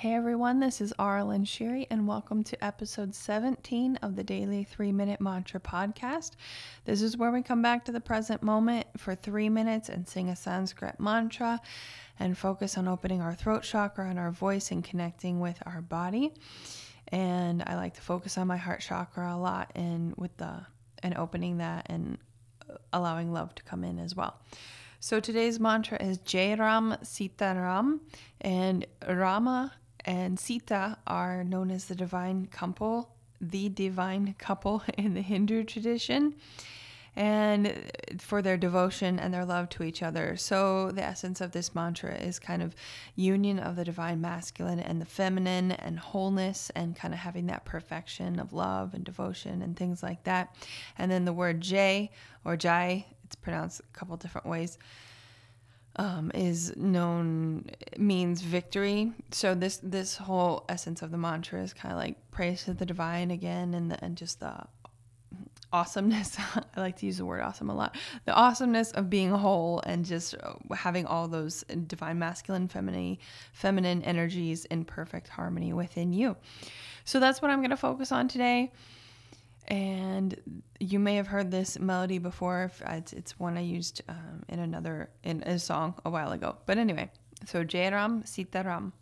Hey everyone, this is Arlen Sherry, and welcome to episode 17 of the Daily 3 Minute Mantra Podcast. This is where we come back to the present moment for three minutes and sing a Sanskrit mantra and focus on opening our throat chakra and our voice and connecting with our body. And I like to focus on my heart chakra a lot and with the and opening that and allowing love to come in as well. So today's mantra is Jai Ram Sita Ram, and Rama and Sita are known as the divine couple, the divine couple in the Hindu tradition, and for their devotion and their love to each other. So, the essence of this mantra is kind of union of the divine masculine and the feminine, and wholeness, and kind of having that perfection of love and devotion and things like that. And then the word Jai or Jai, it's pronounced a couple different ways um, is known means victory. So this this whole essence of the mantra is kind of like praise to the divine again, and the, and just the awesomeness. I like to use the word awesome a lot. The awesomeness of being whole and just having all those divine masculine, feminine, feminine energies in perfect harmony within you. So that's what I'm going to focus on today and you may have heard this melody before. It's, it's one I used um, in another in a song a while ago. But anyway, so Jairam Sitaram.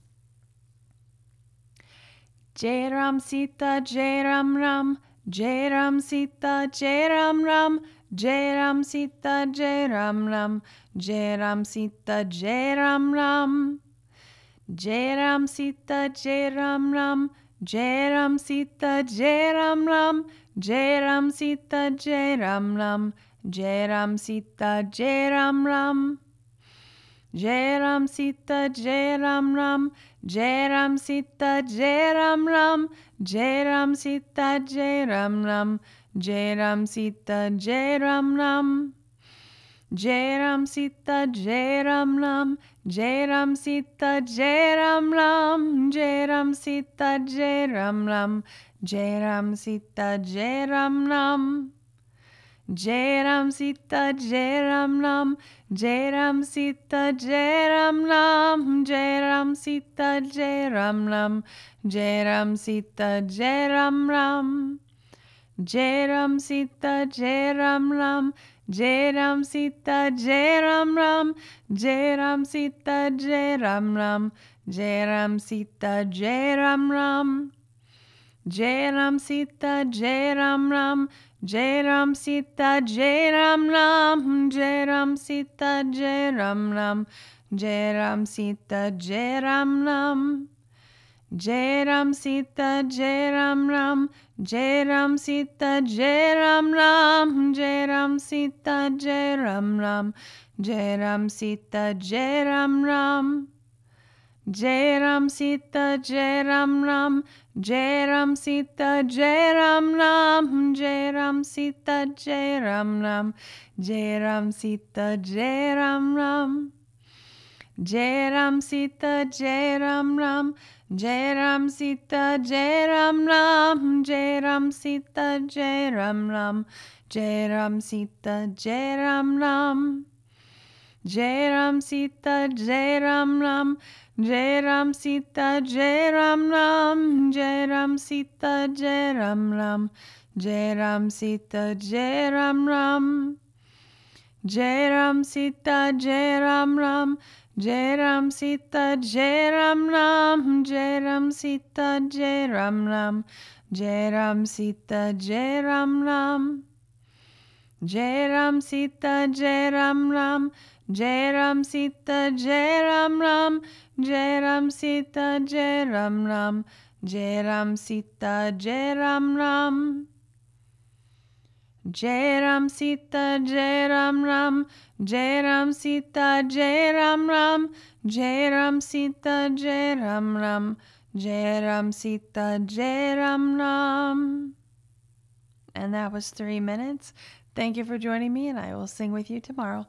Jairam Sita Jairam Ram Jairam Sita Jairam Ram Jairam Sita Jairam Ram Jairam Sita Jairam Ram Jairam Sita Jairam Ram Jairam Sita Jairam Ram Jai Ram Sita Jai Ram Ram Jai Ram Sita Jai Ram Ram Jai Ram Sita Jai Ram Ram Jai Ram Sita Jai Ram Ram Jai Ram Sita Jai Ram Ram Jai Ram Sita Jai Ram Ram Jai Ram Sita Jai Ram Ram Jai Ram Sita Jai Ram Ram Jai Ram Sita Jai Ram Ram Jai Ram Sita Jai Ram Ram Jai Ram Sita Jai Ram Ram Jai Ram Sita Jai Ram Ram Jai Ram Sita Jai Ram Ram Sita Jai Ram Ram Sita Jai Ram Jai Ram Sita Jai Ram. Ram Jai Ram Sita Jai Ram. Ram Jai Ram Sita Jai Ram. Ram Jai Ram Sita Jai Ram. Ram Jai Ram Sita Jai Ram. Ram Jai Ram Sita Jai Ram. Ram Jai Ram Sita Jai Ram Ram Jai Ram Sita Jai Ram Ram Jai Ram Sita Jai Ram Ram Jai Ram Sita Jai Ram Ram Jai Ram Sita Jai Ram Ram Jai Ram Sita Jai Ram Ram Jai Ram Sita Jai Ram Ram Jai Ram Sita Jai Ram Ram Jai Ram Sita Jai Ram Ram Jai Ram Sita Jai Ram. Ram Jai Ram Sita Jai Ram. Ram Jai Ram Sita Jai Ram. Ram Jai Ram Sita Jai Ram. Ram Jai Ram Sita Jai Ram. Ram Jai Ram Sita Jai Ram. Ram Jai Ram Sita Jai Ram. Ram Jai Ram Sita Jai Ram Ram Jai Ram Sita Jai Ram Ram Jai Ram Sita Jai Ram Ram Jai Ram Sita Jai Ram Ram Jai Ram Sita Jai Ram Ram Jai Ram Sita Jai Ram Ram Jai Ram Sita Jai Ram Ram Jai Ram Sita Jai Ram Ram Jai Ram Sita Jai Ram Ram Jai Ram Sita Jai Ram Ram Jai Ram Sita Jai Ram Ram Jai Ram Sita Jai Ram Ram Jai Ram Sita Jai Ram Ram and that was three minutes. Thank you for joining me, and I will sing with you tomorrow.